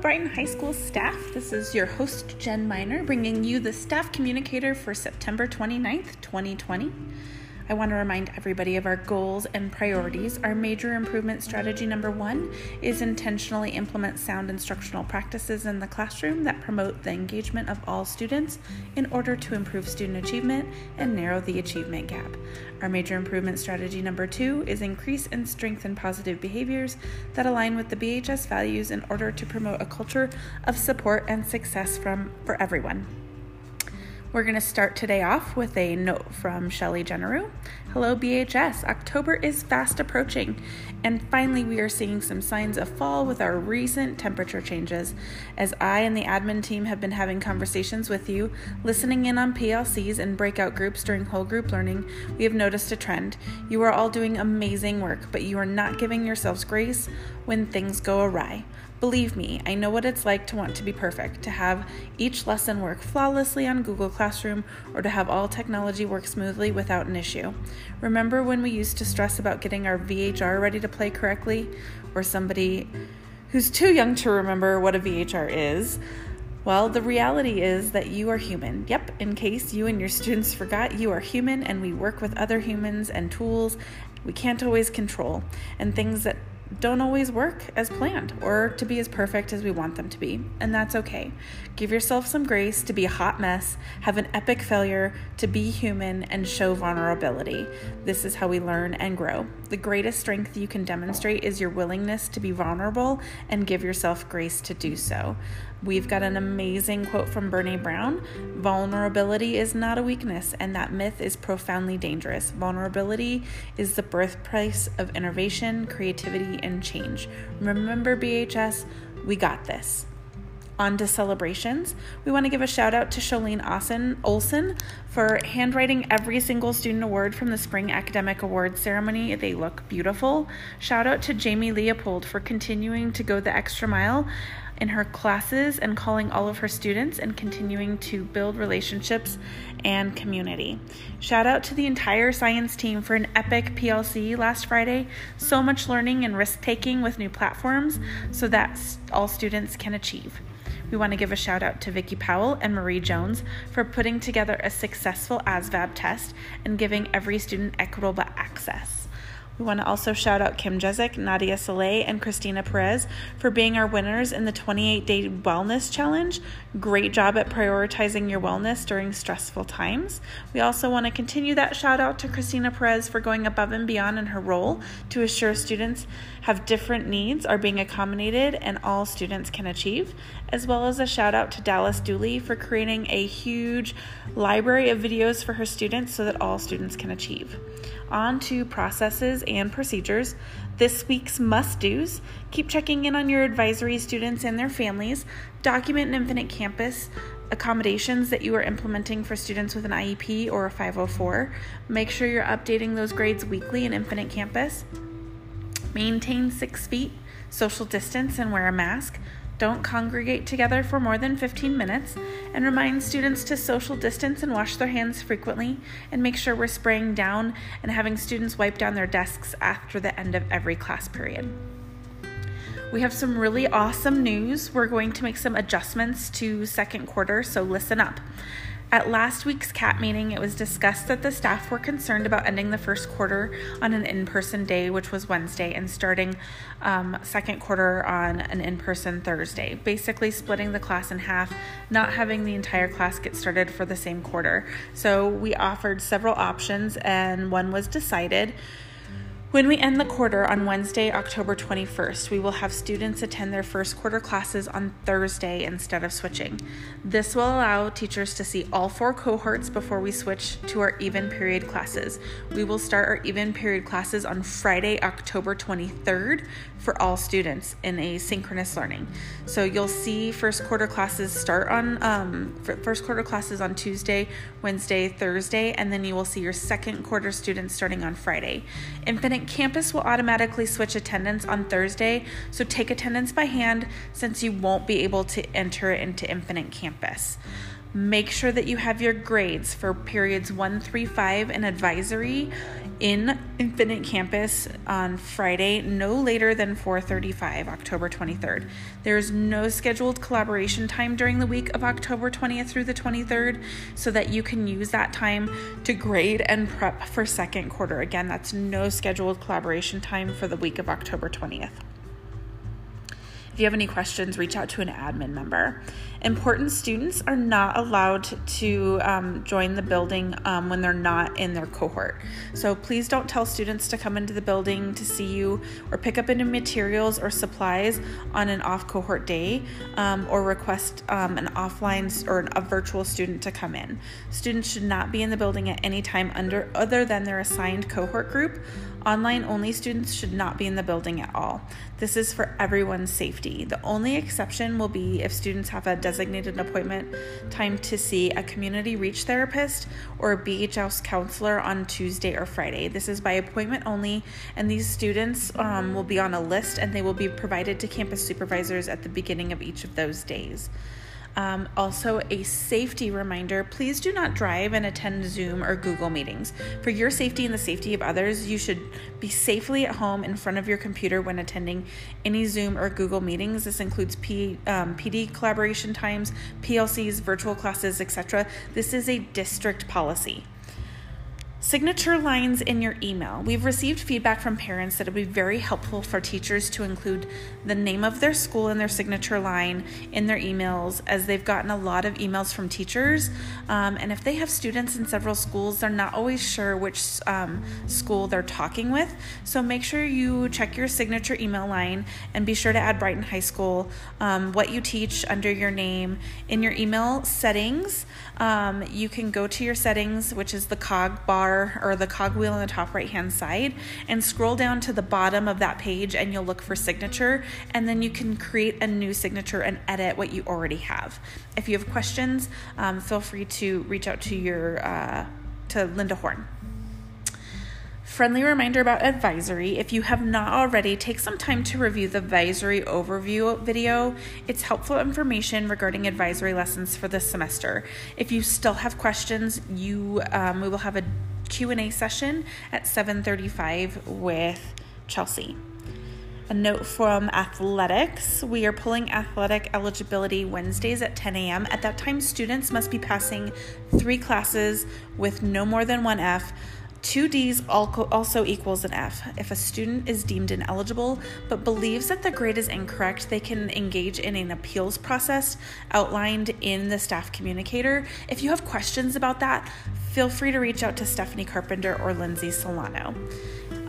Brighton High School staff. This is your host, Jen Miner, bringing you the staff communicator for September 29th, 2020. I want to remind everybody of our goals and priorities. Our major improvement strategy number one is intentionally implement sound instructional practices in the classroom that promote the engagement of all students in order to improve student achievement and narrow the achievement gap. Our major improvement strategy number two is increase and strengthen positive behaviors that align with the BHS values in order to promote a culture of support and success from for everyone. We're going to start today off with a note from Shelly Jenneru. Hello, BHS. October is fast approaching, and finally, we are seeing some signs of fall with our recent temperature changes. As I and the admin team have been having conversations with you, listening in on PLCs and breakout groups during whole group learning, we have noticed a trend. You are all doing amazing work, but you are not giving yourselves grace when things go awry. Believe me, I know what it's like to want to be perfect, to have each lesson work flawlessly on Google Classroom, or to have all technology work smoothly without an issue. Remember when we used to stress about getting our VHR ready to play correctly? Or somebody who's too young to remember what a VHR is? Well, the reality is that you are human. Yep, in case you and your students forgot, you are human and we work with other humans and tools we can't always control, and things that don't always work as planned or to be as perfect as we want them to be, and that's okay. Give yourself some grace to be a hot mess, have an epic failure, to be human, and show vulnerability. This is how we learn and grow. The greatest strength you can demonstrate is your willingness to be vulnerable and give yourself grace to do so. We've got an amazing quote from Brene Brown Vulnerability is not a weakness, and that myth is profoundly dangerous. Vulnerability is the birthplace of innovation, creativity, and change. Remember, BHS, we got this. On to celebrations. We want to give a shout out to Sholene Olson, for handwriting every single student award from the Spring Academic Awards ceremony. They look beautiful. Shout out to Jamie Leopold for continuing to go the extra mile in her classes and calling all of her students and continuing to build relationships and community. Shout out to the entire science team for an epic PLC last Friday. So much learning and risk taking with new platforms so that all students can achieve. We want to give a shout out to Vicki Powell and Marie Jones for putting together a successful ASVAB test and giving every student equitable access. We want to also shout out Kim Jezik, Nadia Soleil, and Christina Perez for being our winners in the 28 day wellness challenge. Great job at prioritizing your wellness during stressful times. We also want to continue that shout out to Christina Perez for going above and beyond in her role to assure students have different needs are being accommodated and all students can achieve, as well as a shout out to Dallas Dooley for creating a huge library of videos for her students so that all students can achieve. On to processes and procedures. This week's must do's keep checking in on your advisory students and their families, document an Infinite Campus accommodations that you are implementing for students with an IEP or a 504. Make sure you're updating those grades weekly in Infinite Campus. Maintain six feet, social distance, and wear a mask. Don't congregate together for more than 15 minutes, and remind students to social distance and wash their hands frequently, and make sure we're spraying down and having students wipe down their desks after the end of every class period. We have some really awesome news. We're going to make some adjustments to second quarter, so listen up. At last week's CAT meeting, it was discussed that the staff were concerned about ending the first quarter on an in person day, which was Wednesday, and starting um, second quarter on an in person Thursday, basically splitting the class in half, not having the entire class get started for the same quarter. So we offered several options, and one was decided. When we end the quarter on Wednesday, October 21st, we will have students attend their first quarter classes on Thursday instead of switching. This will allow teachers to see all four cohorts before we switch to our even period classes. We will start our even period classes on Friday, October 23rd for all students in asynchronous learning. So you'll see first quarter classes start on um, first quarter classes on Tuesday, Wednesday, Thursday, and then you will see your second quarter students starting on Friday. Infinite Campus will automatically switch attendance on Thursday, so take attendance by hand since you won't be able to enter into Infinite Campus. Make sure that you have your grades for periods 1, 3, 5 and advisory in Infinite Campus on Friday no later than 4:35 October 23rd. There is no scheduled collaboration time during the week of October 20th through the 23rd so that you can use that time to grade and prep for second quarter. Again, that's no scheduled collaboration time for the week of October 20th. If you have any questions, reach out to an admin member. Important students are not allowed to um, join the building um, when they're not in their cohort. So please don't tell students to come into the building to see you or pick up any materials or supplies on an off cohort day um, or request um, an offline or a virtual student to come in. Students should not be in the building at any time under other than their assigned cohort group. Online only students should not be in the building at all. This is for everyone's safety. The only exception will be if students have a designated appointment time to see a community reach therapist or a BHS counselor on Tuesday or Friday. This is by appointment only, and these students um, will be on a list and they will be provided to campus supervisors at the beginning of each of those days. Um, also, a safety reminder please do not drive and attend Zoom or Google meetings. For your safety and the safety of others, you should be safely at home in front of your computer when attending any Zoom or Google meetings. This includes P, um, PD collaboration times, PLCs, virtual classes, etc. This is a district policy. Signature lines in your email. We've received feedback from parents that it would be very helpful for teachers to include the name of their school in their signature line in their emails, as they've gotten a lot of emails from teachers. Um, and if they have students in several schools, they're not always sure which um, school they're talking with. So make sure you check your signature email line and be sure to add Brighton High School, um, what you teach under your name. In your email settings, um, you can go to your settings, which is the cog bar bar or the cogwheel on the top right hand side and scroll down to the bottom of that page and you'll look for signature and then you can create a new signature and edit what you already have. If you have questions, um, feel free to reach out to your uh, to Linda Horn. Friendly reminder about advisory. If you have not already, take some time to review the advisory overview video. It's helpful information regarding advisory lessons for this semester. If you still have questions, you um, we will have a Q&A session at 7:35 with Chelsea. A note from athletics. We are pulling athletic eligibility Wednesdays at 10 a.m. At that time, students must be passing three classes with no more than one F. Two Ds also equals an F. If a student is deemed ineligible but believes that the grade is incorrect, they can engage in an appeals process outlined in the staff communicator. If you have questions about that, feel free to reach out to Stephanie Carpenter or Lindsay Solano.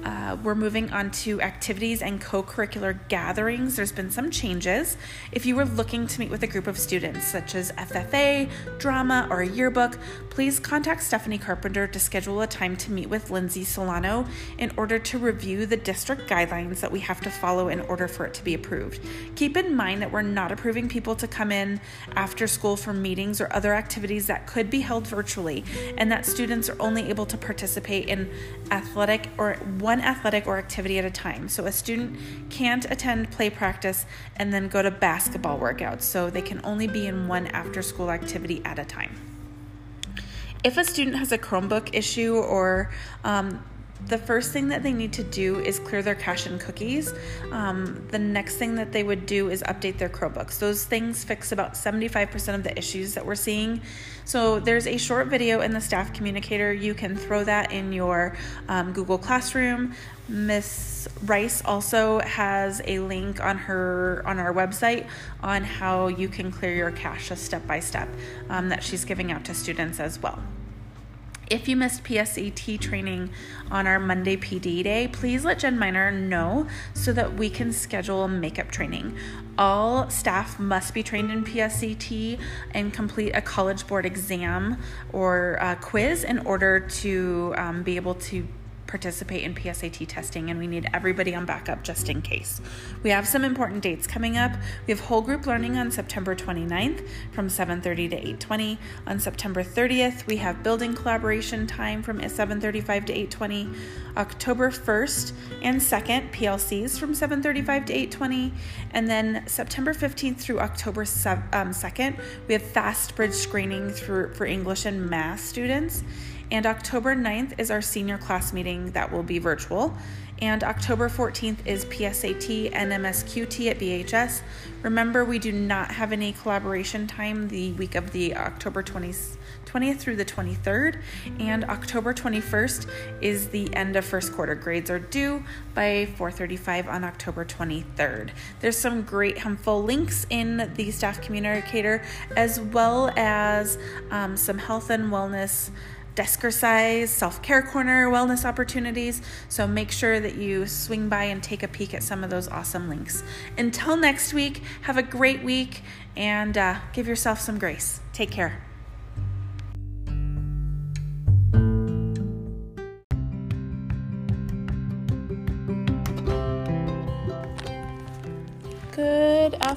Uh, we're moving on to activities and co curricular gatherings. There's been some changes. If you were looking to meet with a group of students, such as FFA, drama, or a yearbook, please contact Stephanie Carpenter to schedule a time to meet with Lindsay Solano in order to review the district guidelines that we have to follow in order for it to be approved. Keep in mind that we're not approving people to come in after school for meetings or other activities that could be held virtually, and that students are only able to participate in athletic or one one athletic or activity at a time. So a student can't attend play practice and then go to basketball workouts. So they can only be in one after school activity at a time. If a student has a Chromebook issue or um, the first thing that they need to do is clear their cache and cookies. Um, the next thing that they would do is update their Chromebooks. Those things fix about 75% of the issues that we're seeing. So there's a short video in the staff communicator. You can throw that in your um, Google Classroom. Miss Rice also has a link on her on our website on how you can clear your cache step by step um, that she's giving out to students as well. If you missed PSAT training on our Monday PD day, please let Jen Miner know so that we can schedule makeup training. All staff must be trained in PSAT and complete a college board exam or quiz in order to um, be able to participate in PSAT testing, and we need everybody on backup just in case. We have some important dates coming up. We have whole group learning on September 29th from 7:30 to 8:20. On September 30th, we have building collaboration time from 7:35 to 8:20. October 1st and 2nd, PLCs from 7:35 to 8:20, and then September 15th through October 2nd, um, we have FastBridge screening through for English and math students. And October 9th is our senior class meeting that will be virtual. And October 14th is PSAT and MSQT at BHS. Remember, we do not have any collaboration time the week of the October 20th, 20th through the 23rd. And October 21st is the end of first quarter. Grades are due by 4:35 on October 23rd. There's some great helpful links in the staff communicator, as well as um, some health and wellness Deskercise, self care corner, wellness opportunities. So make sure that you swing by and take a peek at some of those awesome links. Until next week, have a great week and uh, give yourself some grace. Take care.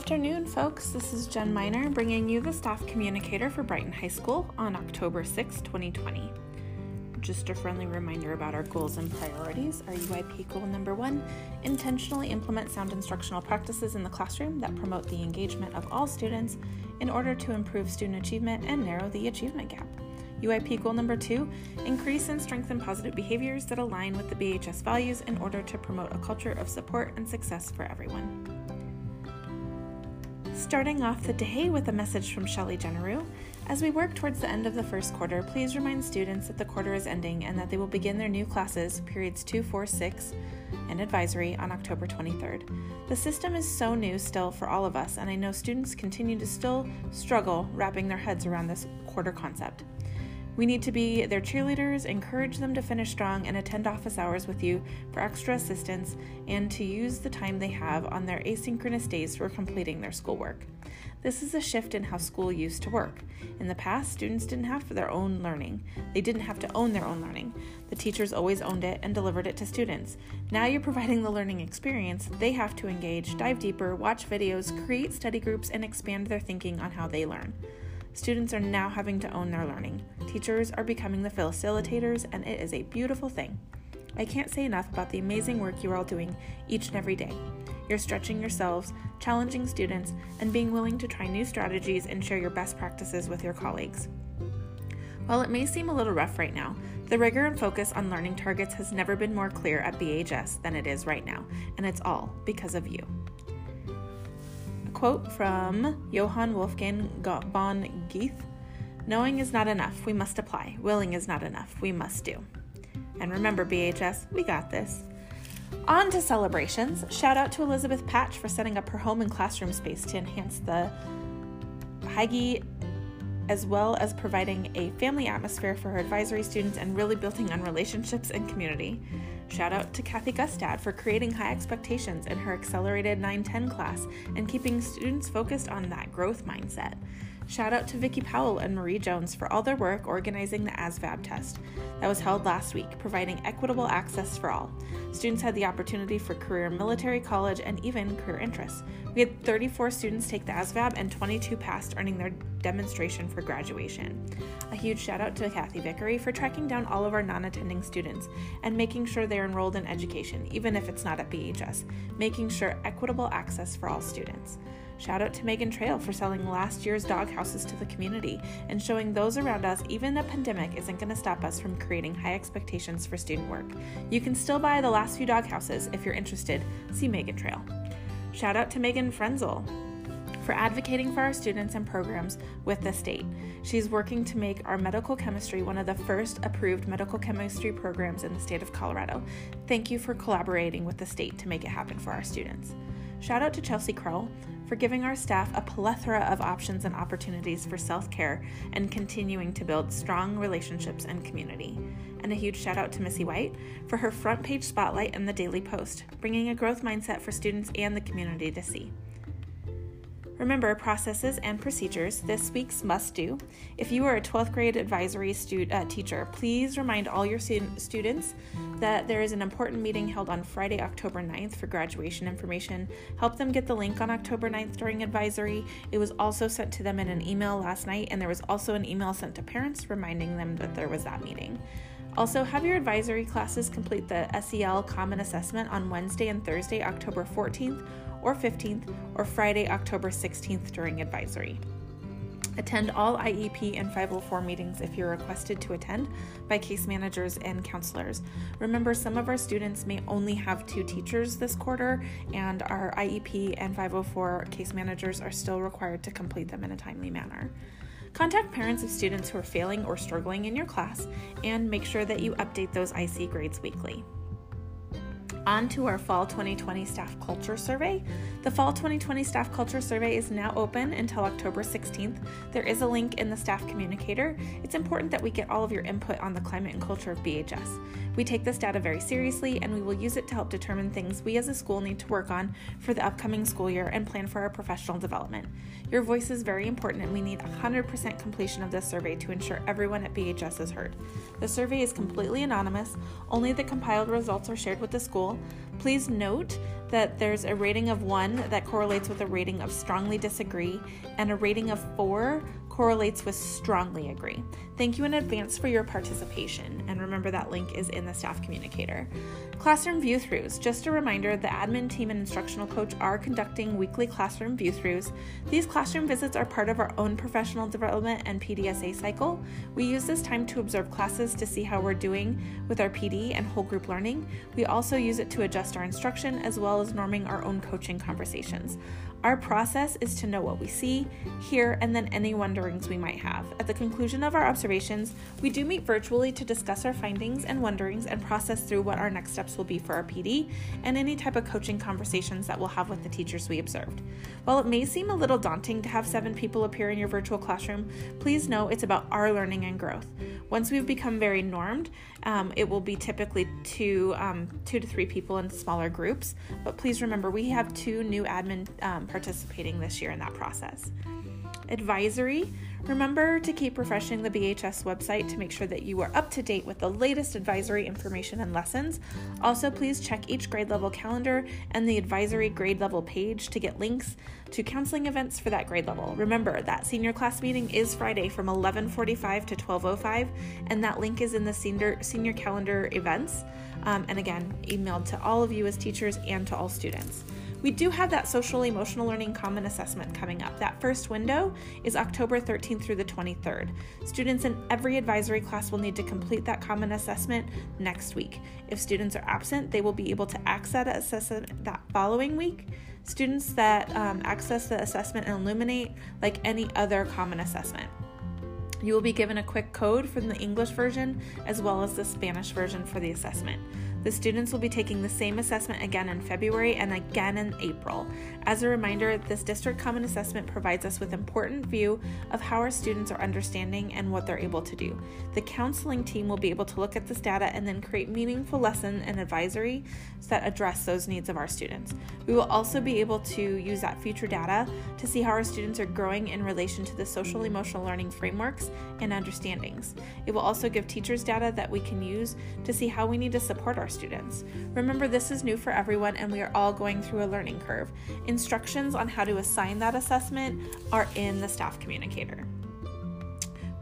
Afternoon, folks. This is Jen Miner bringing you the staff communicator for Brighton High School on October 6, 2020. Just a friendly reminder about our goals and priorities. Our UIP goal number one intentionally implement sound instructional practices in the classroom that promote the engagement of all students in order to improve student achievement and narrow the achievement gap. UIP goal number two increase and strengthen positive behaviors that align with the BHS values in order to promote a culture of support and success for everyone. Starting off the day with a message from Shelley Generu. As we work towards the end of the first quarter, please remind students that the quarter is ending and that they will begin their new classes, periods 2, 4, 6, and advisory, on October 23rd. The system is so new still for all of us, and I know students continue to still struggle wrapping their heads around this quarter concept. We need to be their cheerleaders, encourage them to finish strong, and attend office hours with you for extra assistance and to use the time they have on their asynchronous days for completing their schoolwork. This is a shift in how school used to work. In the past, students didn't have their own learning. They didn't have to own their own learning. The teachers always owned it and delivered it to students. Now you're providing the learning experience. They have to engage, dive deeper, watch videos, create study groups, and expand their thinking on how they learn. Students are now having to own their learning. Teachers are becoming the facilitators, and it is a beautiful thing. I can't say enough about the amazing work you are all doing each and every day. You're stretching yourselves, challenging students, and being willing to try new strategies and share your best practices with your colleagues. While it may seem a little rough right now, the rigor and focus on learning targets has never been more clear at BHS than it is right now, and it's all because of you quote from Johann Wolfgang von Goethe Knowing is not enough, we must apply. Willing is not enough, we must do. And remember, BHS, we got this. On to celebrations. Shout out to Elizabeth Patch for setting up her home and classroom space to enhance the Hygge as well as providing a family atmosphere for her advisory students and really building on relationships and community. Shout out to Kathy Gustad for creating high expectations in her accelerated 910 class and keeping students focused on that growth mindset. Shout out to Vicki Powell and Marie Jones for all their work organizing the ASVAB test that was held last week, providing equitable access for all. Students had the opportunity for career military, college, and even career interests. We had 34 students take the ASVAB and 22 passed, earning their demonstration for graduation. A huge shout out to Kathy Vickery for tracking down all of our non attending students and making sure they're enrolled in education, even if it's not at BHS, making sure equitable access for all students. Shout out to Megan Trail for selling last year's dog houses to the community and showing those around us even a pandemic isn't going to stop us from creating high expectations for student work. You can still buy the last few dog houses if you're interested. See Megan Trail. Shout out to Megan Frenzel for advocating for our students and programs with the state. She's working to make our medical chemistry one of the first approved medical chemistry programs in the state of Colorado. Thank you for collaborating with the state to make it happen for our students. Shout out to Chelsea Kroll for giving our staff a plethora of options and opportunities for self care and continuing to build strong relationships and community. And a huge shout out to Missy White for her front page spotlight in the Daily Post, bringing a growth mindset for students and the community to see. Remember processes and procedures, this week's must do. If you are a 12th grade advisory stu- uh, teacher, please remind all your stu- students that there is an important meeting held on Friday, October 9th for graduation information. Help them get the link on October 9th during advisory. It was also sent to them in an email last night, and there was also an email sent to parents reminding them that there was that meeting. Also, have your advisory classes complete the SEL Common Assessment on Wednesday and Thursday, October 14th or 15th, or Friday, October 16th during advisory. Attend all IEP and 504 meetings if you're requested to attend by case managers and counselors. Remember, some of our students may only have two teachers this quarter, and our IEP and 504 case managers are still required to complete them in a timely manner. Contact parents of students who are failing or struggling in your class and make sure that you update those IC grades weekly. On to our Fall 2020 Staff Culture Survey. The Fall 2020 Staff Culture Survey is now open until October 16th. There is a link in the Staff Communicator. It's important that we get all of your input on the climate and culture of BHS. We take this data very seriously and we will use it to help determine things we as a school need to work on for the upcoming school year and plan for our professional development. Your voice is very important and we need 100% completion of this survey to ensure everyone at BHS is heard. The survey is completely anonymous, only the compiled results are shared with the school Please note that there's a rating of one that correlates with a rating of strongly disagree, and a rating of four correlates with strongly agree. Thank you in advance for your participation, and remember that link is in the staff communicator. Classroom view throughs. Just a reminder the admin team and instructional coach are conducting weekly classroom view throughs. These classroom visits are part of our own professional development and PDSA cycle. We use this time to observe classes to see how we're doing with our PD and whole group learning. We also use it to adjust our instruction as well as norming our own coaching conversations. Our process is to know what we see, hear, and then any wonderings we might have. At the conclusion of our observations, we do meet virtually to discuss our findings and wonderings and process through what our next steps will be for our PD and any type of coaching conversations that we'll have with the teachers we observed. While it may seem a little daunting to have seven people appear in your virtual classroom, please know it's about our learning and growth. Once we've become very normed, um, it will be typically two, um, two to three people in smaller groups. But please remember, we have two new admin um, participating this year in that process. Advisory Remember to keep refreshing the BHS website to make sure that you are up to date with the latest advisory information and lessons. Also, please check each grade level calendar and the advisory grade level page to get links to counseling events for that grade level. Remember that senior class meeting is Friday from 11:45 to 12:05, and that link is in the senior senior calendar events. Um, and again, emailed to all of you as teachers and to all students. We do have that social emotional learning common assessment coming up. That first window is October 13th through the 23rd. Students in every advisory class will need to complete that common assessment next week. If students are absent, they will be able to access that assessment that following week. Students that um, access the assessment and illuminate like any other common assessment. You will be given a quick code from the English version as well as the Spanish version for the assessment. The students will be taking the same assessment again in February and again in April. As a reminder, this district common assessment provides us with important view of how our students are understanding and what they're able to do. The counseling team will be able to look at this data and then create meaningful lesson and advisory that address those needs of our students. We will also be able to use that future data to see how our students are growing in relation to the social emotional learning frameworks and understandings. It will also give teachers data that we can use to see how we need to support our students. Remember, this is new for everyone and we are all going through a learning curve. Instructions on how to assign that assessment are in the staff communicator.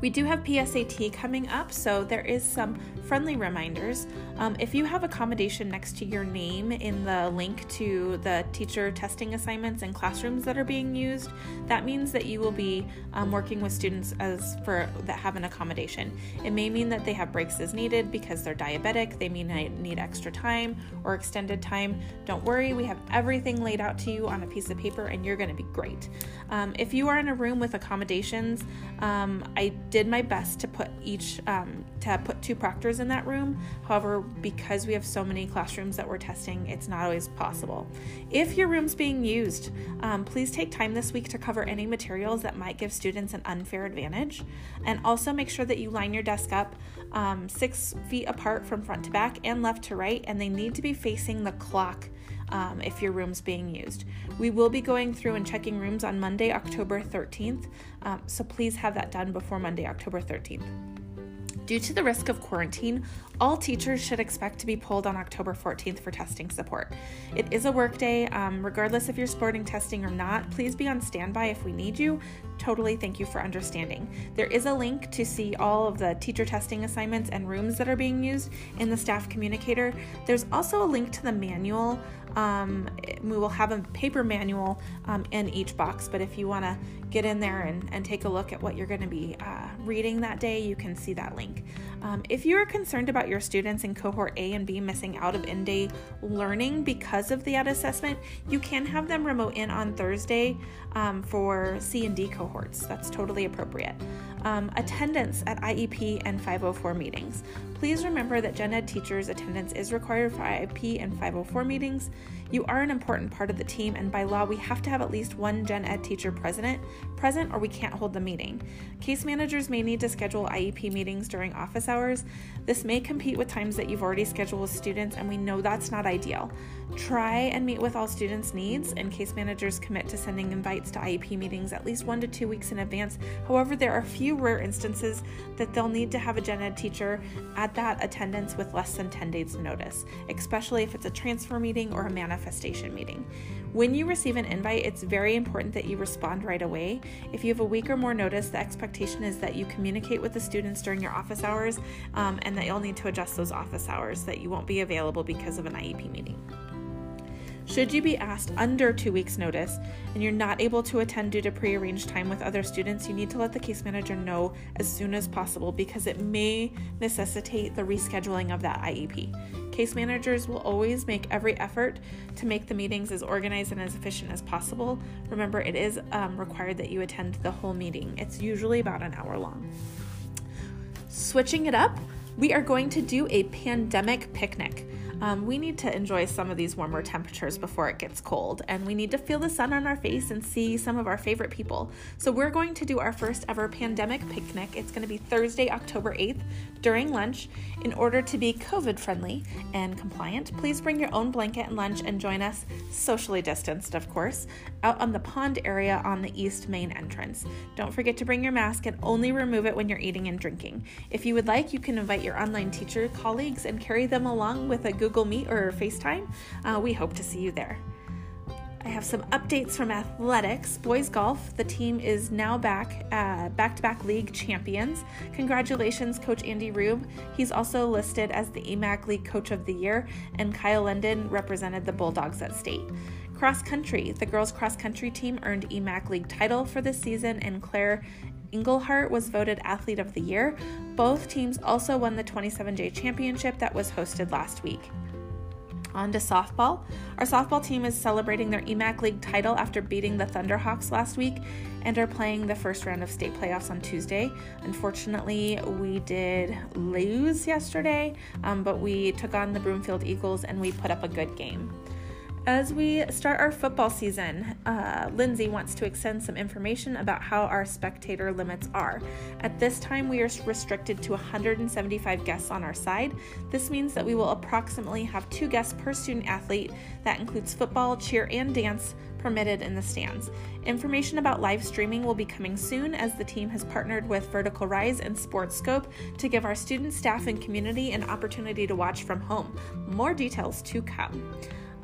We do have PSAT coming up, so there is some friendly reminders. Um, if you have accommodation next to your name in the link to the teacher testing assignments and classrooms that are being used, that means that you will be um, working with students as for that have an accommodation. It may mean that they have breaks as needed because they're diabetic. They may need extra time or extended time. Don't worry, we have everything laid out to you on a piece of paper, and you're going to be great. Um, if you are in a room with accommodations, um, I did my best to put each um, to put two proctors in that room. However, because we have so many classrooms that we're testing, it's not always possible. If your room's being used, um, please take time this week to cover any materials that might give students an unfair advantage, and also make sure that you line your desk up um, six feet apart from front to back and left to right, and they need to be facing the clock um, if your room's being used. We will be going through and checking rooms on Monday, October 13th, um, so please have that done before Monday, October 13th. Due to the risk of quarantine, all teachers should expect to be pulled on October 14th for testing support. It is a workday, um, regardless if you're sporting testing or not. Please be on standby if we need you. Totally thank you for understanding. There is a link to see all of the teacher testing assignments and rooms that are being used in the staff communicator. There's also a link to the manual. Um, we will have a paper manual um, in each box, but if you want to get in there and, and take a look at what you're going to be uh, reading that day, you can see that link. Um, if you are concerned about your students in cohort A and B missing out of in day learning because of the ed assessment, you can have them remote in on Thursday um, for C and D cohorts. That's totally appropriate. Um, attendance at IEP and 504 meetings. Please remember that Gen Ed teachers' attendance is required for IEP and 504 meetings. You are an important part of the team, and by law, we have to have at least one Gen Ed teacher present, present, or we can't hold the meeting. Case managers may need to schedule IEP meetings during office hours. This may compete with times that you've already scheduled with students, and we know that's not ideal. Try and meet with all students' needs, and case managers commit to sending invites to IEP meetings at least one to two weeks in advance. However, there are a few rare instances that they'll need to have a gen ed teacher at that attendance with less than 10 days' notice, especially if it's a transfer meeting or a manifestation meeting. When you receive an invite, it's very important that you respond right away. If you have a week or more notice, the expectation is that you communicate with the students during your office hours um, and that you'll need to adjust those office hours, that you won't be available because of an IEP meeting. Should you be asked under two weeks' notice and you're not able to attend due to prearranged time with other students, you need to let the case manager know as soon as possible because it may necessitate the rescheduling of that IEP. Case managers will always make every effort to make the meetings as organized and as efficient as possible. Remember, it is um, required that you attend the whole meeting, it's usually about an hour long. Switching it up, we are going to do a pandemic picnic. Um, we need to enjoy some of these warmer temperatures before it gets cold, and we need to feel the sun on our face and see some of our favorite people. So, we're going to do our first ever pandemic picnic. It's going to be Thursday, October 8th during lunch. In order to be COVID friendly and compliant, please bring your own blanket and lunch and join us, socially distanced, of course, out on the pond area on the east main entrance. Don't forget to bring your mask and only remove it when you're eating and drinking. If you would like, you can invite your online teacher colleagues and carry them along with a Google Google Meet or FaceTime. Uh, we hope to see you there. I have some updates from athletics. Boys golf, the team is now back, back to back league champions. Congratulations, Coach Andy Rube. He's also listed as the EMAC League Coach of the Year, and Kyle Linden represented the Bulldogs at state. Cross country, the girls' cross country team earned EMAC League title for this season, and Claire Engelhart was voted Athlete of the Year. Both teams also won the 27J Championship that was hosted last week. On to softball. Our softball team is celebrating their EMAC League title after beating the Thunderhawks last week and are playing the first round of state playoffs on Tuesday. Unfortunately, we did lose yesterday, um, but we took on the Broomfield Eagles and we put up a good game. As we start our football season, uh, Lindsay wants to extend some information about how our spectator limits are. At this time, we are restricted to 175 guests on our side. This means that we will approximately have two guests per student athlete. That includes football, cheer, and dance permitted in the stands. Information about live streaming will be coming soon as the team has partnered with Vertical Rise and Sports Scope to give our students, staff, and community an opportunity to watch from home. More details to come.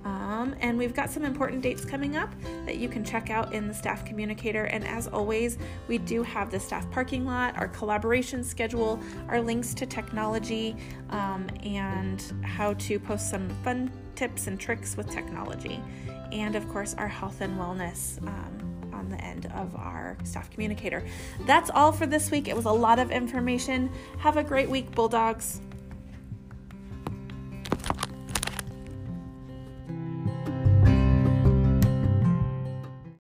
Um, and we've got some important dates coming up that you can check out in the staff communicator. And as always, we do have the staff parking lot, our collaboration schedule, our links to technology, um, and how to post some fun tips and tricks with technology. And of course, our health and wellness. Um, on the end of our staff communicator. That's all for this week. It was a lot of information. Have a great week, Bulldogs.